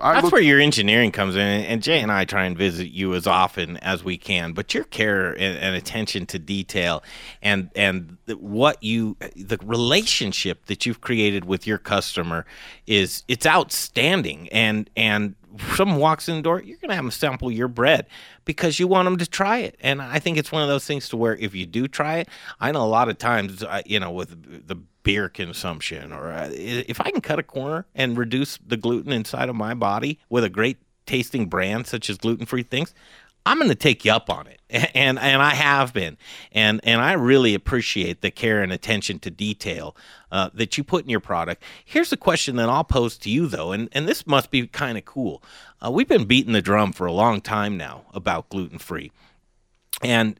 I That's look, where your engineering comes in, and Jay and I try and visit you as often as we can. But your care and, and attention to detail, and and what you, the relationship that you've created with your customer is it's outstanding. And and someone walks in the door, you're gonna have them sample your bread because you want them to try it. And I think it's one of those things to where if you do try it, I know a lot of times, uh, you know, with the beer consumption or uh, if I can cut a corner and reduce the gluten inside of my body with a great tasting brand such as gluten free things, I'm going to take you up on it, and and I have been, and and I really appreciate the care and attention to detail uh, that you put in your product. Here's a question that I'll pose to you though, and and this must be kind of cool. Uh, we've been beating the drum for a long time now about gluten free, and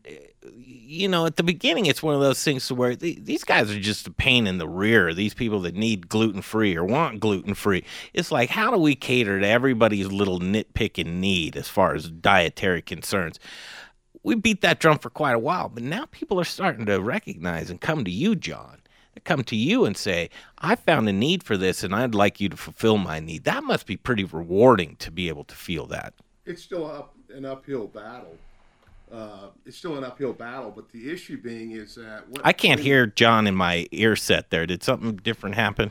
you know, at the beginning, it's one of those things where th- these guys are just a pain in the rear. These people that need gluten free or want gluten free. It's like, how do we cater to everybody's little nitpicking need as far as dietary concerns? We beat that drum for quite a while, but now people are starting to recognize and come to you, John. They come to you and say, I found a need for this and I'd like you to fulfill my need. That must be pretty rewarding to be able to feel that. It's still up an uphill battle uh, it's still an uphill battle. But the issue being is that what, I can't hear John in my ear set. There, did something different happen?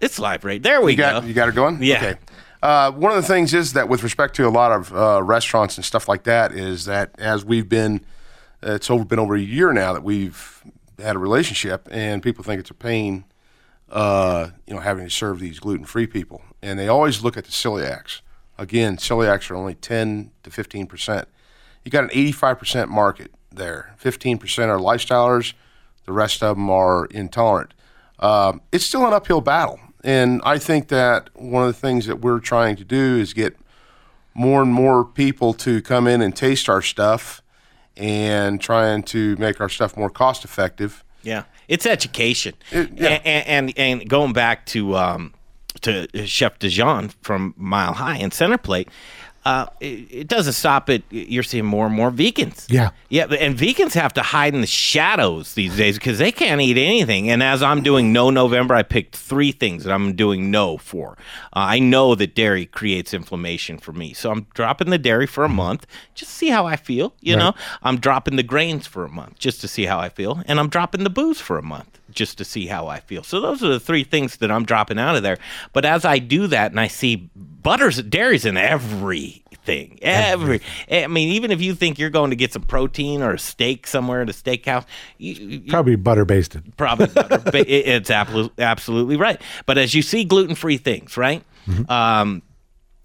It's live, right there. We you got, go. You got it going. Yeah. Okay. Uh, one of the things is that with respect to a lot of uh, restaurants and stuff like that, is that as we've been, it's over, been over a year now that we've had a relationship, and people think it's a pain, uh, you know, having to serve these gluten-free people, and they always look at the celiacs Again, celiacs are only 10 to 15 percent. You got an 85 percent market there. 15 percent are lifestylers. The rest of them are intolerant. Um, it's still an uphill battle, and I think that one of the things that we're trying to do is get more and more people to come in and taste our stuff, and trying to make our stuff more cost effective. Yeah, it's education, it, yeah. and, and, and going back to um, to Chef DeJohn from Mile High and Center Plate, uh, it, it, doesn't stop it. You're seeing more and more vegans. Yeah. Yeah. And vegans have to hide in the shadows these days because they can't eat anything. And as I'm doing no November, I picked three things that I'm doing no for. Uh, I know that dairy creates inflammation for me. So I'm dropping the dairy for a mm-hmm. month, just see how I feel. You right. know, I'm dropping the grains for a month just to see how I feel. And I'm dropping the booze for a month just to see how I feel. So those are the three things that I'm dropping out of there. But as I do that and I see butters, dairy's in everything. Every, I mean, even if you think you're going to get some protein or a steak somewhere at a steakhouse, you, you, probably butter basted. Probably butter. it's absolutely absolutely right. But as you see gluten free things, right? Mm-hmm. Um,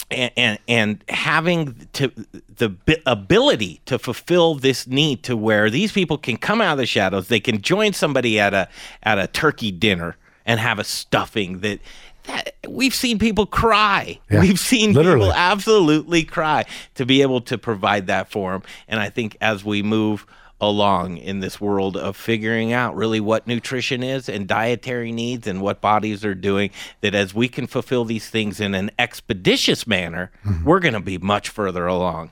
and, and, and having to the ability to fulfill this need to where these people can come out of the shadows, they can join somebody at a at a turkey dinner and have a stuffing that that, we've seen people cry. Yeah, we've seen literally. people absolutely cry to be able to provide that for them. And I think as we move along in this world of figuring out really what nutrition is and dietary needs and what bodies are doing that as we can fulfill these things in an expeditious manner mm-hmm. we're going to be much further along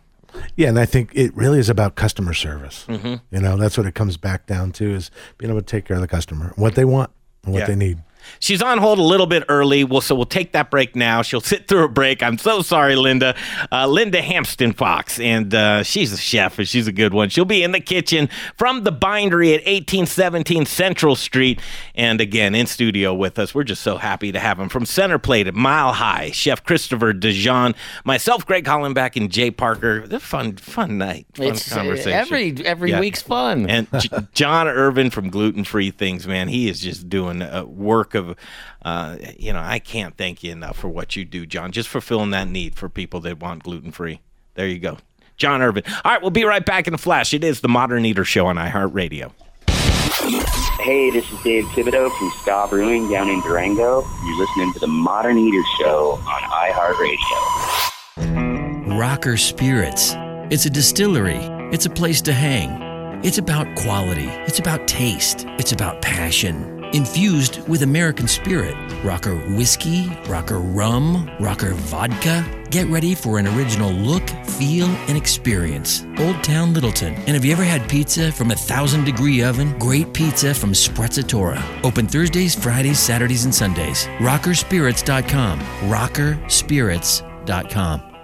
yeah and i think it really is about customer service mm-hmm. you know that's what it comes back down to is being able to take care of the customer what they want and what yeah. they need She's on hold a little bit early. Well, so we'll take that break now. She'll sit through a break. I'm so sorry, Linda. Uh, Linda Hampsten Fox, and uh, she's a chef, and she's a good one. She'll be in the kitchen from the bindery at 1817 Central Street, and again in studio with us. We're just so happy to have him from Center Plate at Mile High. Chef Christopher DeJohn, myself, Greg Hollenbeck, and Jay Parker. They're fun, fun night, fun it's, uh, conversation. every every yeah. week's fun. And J- John Irvin from Gluten Free Things, man, he is just doing uh, work of, uh, you know, I can't thank you enough for what you do, John, just fulfilling that need for people that want gluten free. There you go. John Irvin. All right, we'll be right back in a flash. It is the Modern Eater Show on iHeartRadio. Hey, this is Dave Thibodeau from Ska Brewing down in Durango. You're listening to the Modern Eater Show on iHeartRadio. Rocker Spirits. It's a distillery. It's a place to hang. It's about quality. It's about taste. It's about passion infused with American spirit. Rocker whiskey, rocker rum, rocker vodka. Get ready for an original look, feel, and experience. Old Town Littleton. And have you ever had pizza from a thousand degree oven? Great pizza from Sprezzatura. Open Thursdays, Fridays, Saturdays, and Sundays. Rockerspirits.com. Rockerspirits.com.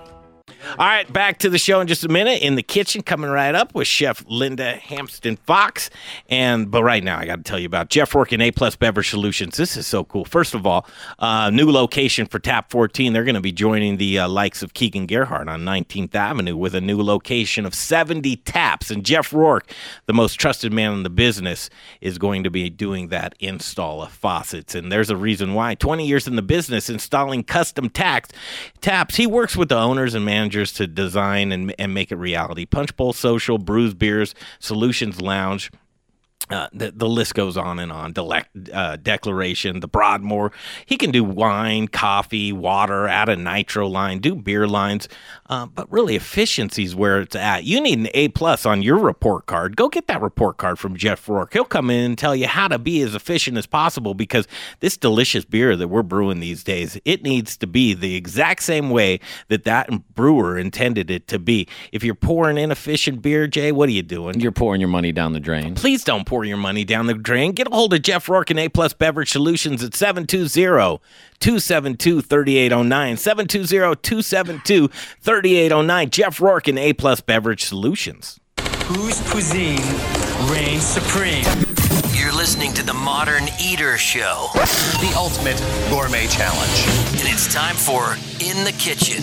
All right, back to the show in just a minute. In the kitchen, coming right up with Chef Linda Hampsten Fox. And but right now, I got to tell you about Jeff Rourke and A Plus Beverage Solutions. This is so cool. First of all, uh, new location for Tap 14. They're going to be joining the uh, likes of Keegan Gerhard on 19th Avenue with a new location of 70 taps. And Jeff Rourke, the most trusted man in the business, is going to be doing that install of faucets. And there's a reason why. 20 years in the business installing custom taps. Taps. He works with the owners and managers to design and, and make it reality. Punch Bowl Social, Bruz Beers, Solutions Lounge. Uh, the, the list goes on and on. Delec- uh, Declaration, the Broadmoor. He can do wine, coffee, water, add a nitro line, do beer lines. Uh, but really, efficiency's where it's at. You need an A plus on your report card. Go get that report card from Jeff Rourke. He'll come in and tell you how to be as efficient as possible because this delicious beer that we're brewing these days, it needs to be the exact same way that that brewer intended it to be. If you're pouring inefficient beer, Jay, what are you doing? You're pouring your money down the drain. Please don't pour your money down the drain. Get a hold of Jeff Rourke and A Plus Beverage Solutions at 720 272 3809. 720 272 3809. Jeff Rourke and A Plus Beverage Solutions. Whose cuisine reigns supreme? You're listening to the Modern Eater Show, The ultimate gourmet challenge. and it's time for In the Kitchen.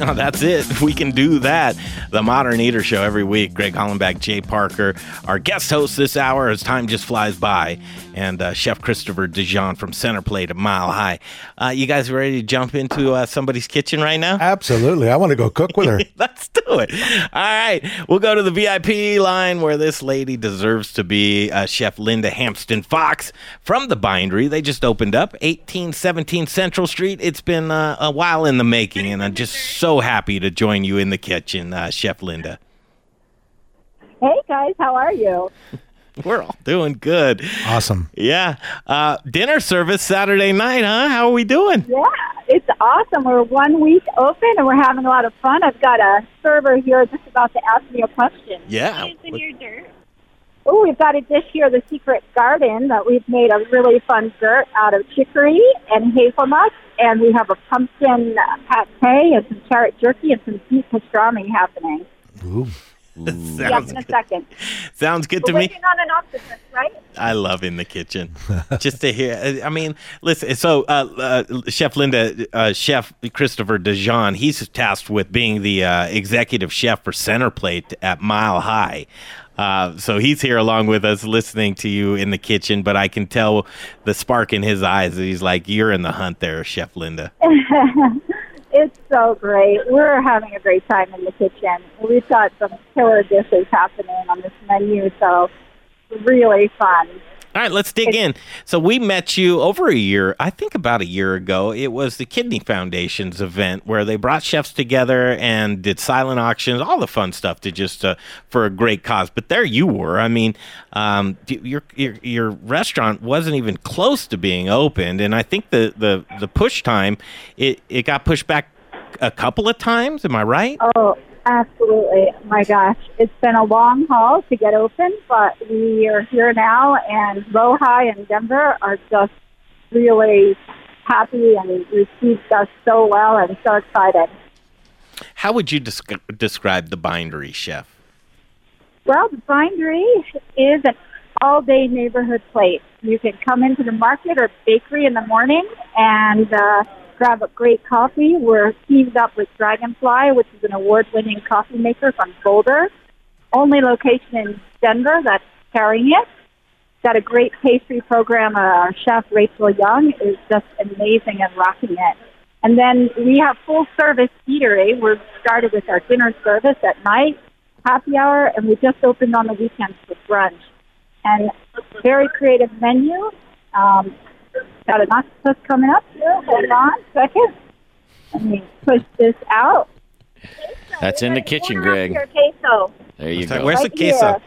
That's it. We can do that. The Modern Eater Show every week. Greg Hollenbeck, Jay Parker, our guest host this hour as time just flies by, and uh, Chef Christopher DeJohn from Center Plate at Mile High. Uh, you guys ready to jump into uh, somebody's kitchen right now? Absolutely. I want to go cook with her. Let's do it. All right. We'll go to the VIP line where this lady deserves to be uh, Chef Linda Hampsten Fox from the Bindery. They just opened up 1817 Central Street. It's been uh, a while in the making, and I'm just so happy to join you in the kitchen, uh, Chef Linda. Hey guys, how are you? We're all doing good. Awesome. Yeah. Uh, dinner service Saturday night, huh? How are we doing? Yeah, it's awesome. We're one week open and we're having a lot of fun. I've got a server here just about to ask me a question. Yeah. What is in your dirt? Oh, we've got a dish here, the Secret Garden, that we've made a really fun dirt out of chicory and hazelnuts, and we have a pumpkin pate and some carrot jerky and some beef pastrami happening. Ooh. Yes, Sounds in a good. second. Sounds good to We're me. on an octopus, right? I love in the kitchen. Just to hear, I mean, listen. So, uh, uh, Chef Linda, uh, Chef Christopher DeJohn, he's tasked with being the uh, executive chef for Center Plate at Mile High. Uh, so he's here along with us, listening to you in the kitchen. But I can tell the spark in his eyes. He's like, "You're in the hunt, there, Chef Linda." it's so great. We're having a great time in the kitchen. We've got some killer dishes happening on this menu, so really fun. All right, let's dig in. So we met you over a year, I think about a year ago. It was the Kidney Foundation's event where they brought chefs together and did silent auctions, all the fun stuff to just uh, for a great cause. But there you were. I mean, um, your, your your restaurant wasn't even close to being opened, and I think the the the push time it it got pushed back a couple of times. Am I right? Oh, absolutely. My gosh, it's been a long haul to get open, but we are here now, and Lohi and Denver are just really happy and received us so well and so excited. How would you desc- describe the bindery, chef? Well, the bindery is an all-day neighborhood place. You can come into the market or bakery in the morning and uh, grab a great coffee. We're teamed up with Dragonfly, which is an award-winning coffee maker from Boulder. Only location in Denver that's carrying it. Got a great pastry program. Uh, our chef Rachel Young is just amazing and rocking it. And then we have full service eatery. We're started with our dinner service at night, happy hour, and we just opened on the weekends for brunch. And very creative menu. Um, got an octopus coming up here. Hold on a second. Let me push this out. That's in the kitchen, Greg. Here, queso. There you go. Where's the queso?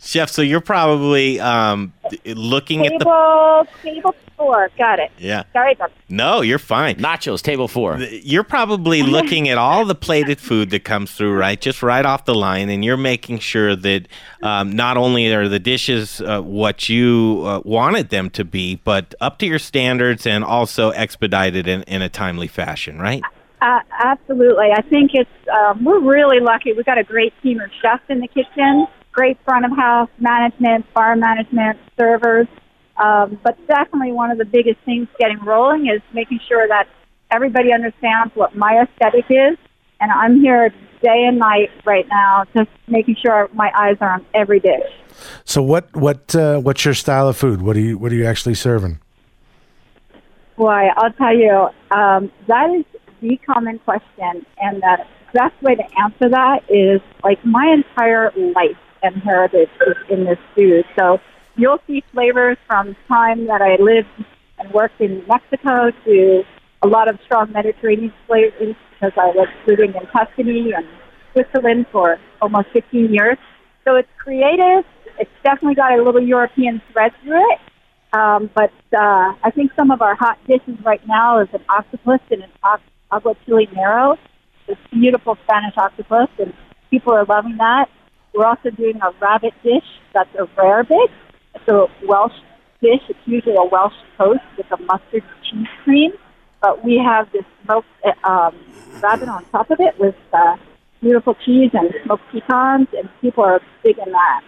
Chef, so you're probably um, looking at the. Table, table four. Got it. Yeah. Sorry about No, you're fine. Nachos, table four. You're probably looking at all the plated food that comes through, right? Just right off the line, and you're making sure that um, not only are the dishes uh, what you uh, wanted them to be, but up to your standards and also expedited in, in a timely fashion, right? Uh, absolutely. I think it's um, we're really lucky. We've got a great team of chefs in the kitchen, great front of house management, bar management, servers. Um, but definitely one of the biggest things getting rolling is making sure that everybody understands what my aesthetic is. And I'm here day and night right now, just making sure my eyes are on every dish. So what what uh, what's your style of food? What are you what are you actually serving? Boy, I'll tell you, um, that is the common question, and the best way to answer that is like my entire life and heritage is in this food. So you'll see flavors from time that I lived and worked in Mexico to a lot of strong Mediterranean flavors because I was living in Tuscany and Switzerland for almost 15 years. So it's creative. It's definitely got a little European thread through it. Um, but uh, I think some of our hot dishes right now is an octopus and an ox- agua chile nero. This beautiful Spanish octopus, and people are loving that. We're also doing a rabbit dish that's a rare bit. It's a Welsh dish. It's usually a Welsh toast with a mustard cheese cream, but we have this smoked uh, um, rabbit on top of it with uh, beautiful cheese and smoked pecans, and people are big in that.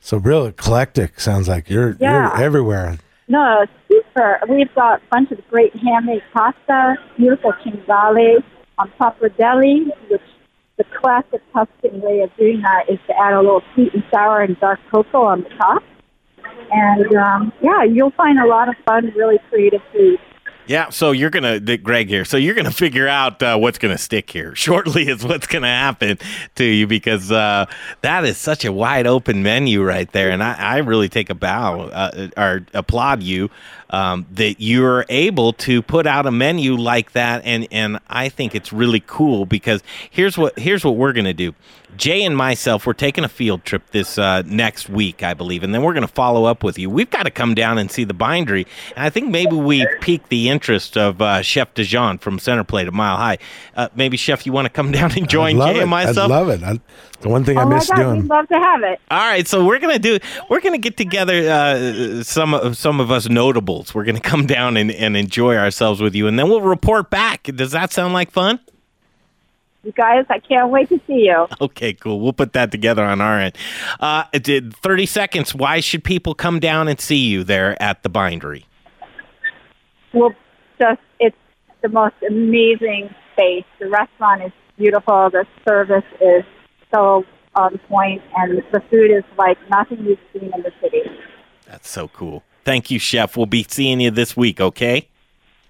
So real eclectic sounds like you're Yeah. you're everywhere. No, super. We've got a bunch of great handmade pasta, beautiful cinghiale on pappardelle, which the classic Tuscan way of doing that is to add a little sweet and sour and dark cocoa on the top. And um, yeah, you'll find a lot of fun, really creative food. Yeah, so you're gonna, Greg here. So you're gonna figure out uh, what's gonna stick here. Shortly is what's gonna happen to you because uh, that is such a wide open menu right there, and I, I really take a bow uh, or applaud you um, that you're able to put out a menu like that, and and I think it's really cool because here's what here's what we're gonna do. Jay and myself, we're taking a field trip this uh, next week, I believe, and then we're going to follow up with you. We've got to come down and see the bindery, and I think maybe we've piqued the interest of uh, Chef DeJohn from Center Plate a Mile High. Uh, maybe Chef, you want to come down and join Jay it. and myself? I'd love it. I, the one thing I oh my miss God, doing. we'd love to have it. All right, so we're gonna do. We're gonna get together. Uh, some of some of us We're gonna come down and, and enjoy ourselves with you, and then we'll report back. Does that sound like fun? You guys, I can't wait to see you. Okay, cool. We'll put that together on our end. Uh, it did 30 seconds. Why should people come down and see you there at the bindery? Well, just it's the most amazing space. The restaurant is beautiful. The service is so on point, and the food is like nothing you've seen in the city. That's so cool. Thank you, Chef. We'll be seeing you this week, okay?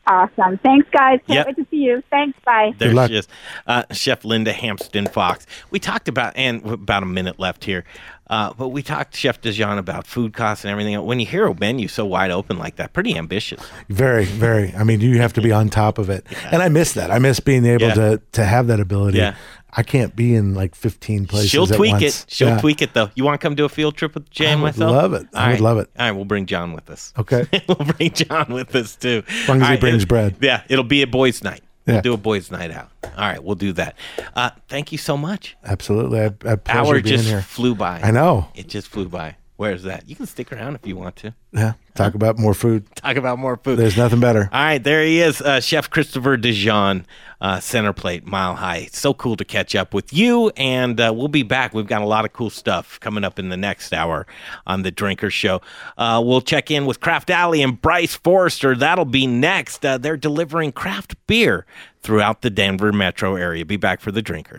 Awesome. Thanks, guys. Can't Yep. wait to see you. Thanks. Bye. There she is. Uh, Chef Linda Hampsten Fox. We talked about, and about a minute left here, uh, but we talked to Chef DeJohn about food costs and everything. When you hear a menu so wide open like that, pretty ambitious. Very, very. I mean, you have to be on top of it, and I miss that. I miss being able Yeah. to to have that ability. Yeah. I can't be in like 15 places. She'll tweak once. it. She'll Yeah. tweak it, though. You want to come do a field trip with Jay I and would myself? love it. I All would right. love it. All right, we'll bring John with us. Okay. we'll bring John with us, too. As long as All he right, brings bread. Yeah, it'll be a boys' night. Yeah. We'll do a boys' night out. All right, we'll do that. Uh, thank you so much. Absolutely. I, I pleasure Hour being just here. flew by. I know. It just flew by. Where's that? You can stick around if you want to. Yeah. Talk about more food. Talk about more food. There's nothing better. All right, there he is, uh, Chef Christopher DeJohn, uh, Center Plate, Mile High. So cool to catch up with you, and uh, we'll be back. We've got a lot of cool stuff coming up in the next hour on the Drinker Show. Uh, we'll check in with Craft Alley and Bryce Forrester. That'll be next. Uh, they're delivering craft beer throughout the Denver metro area. Be back for the Drinker.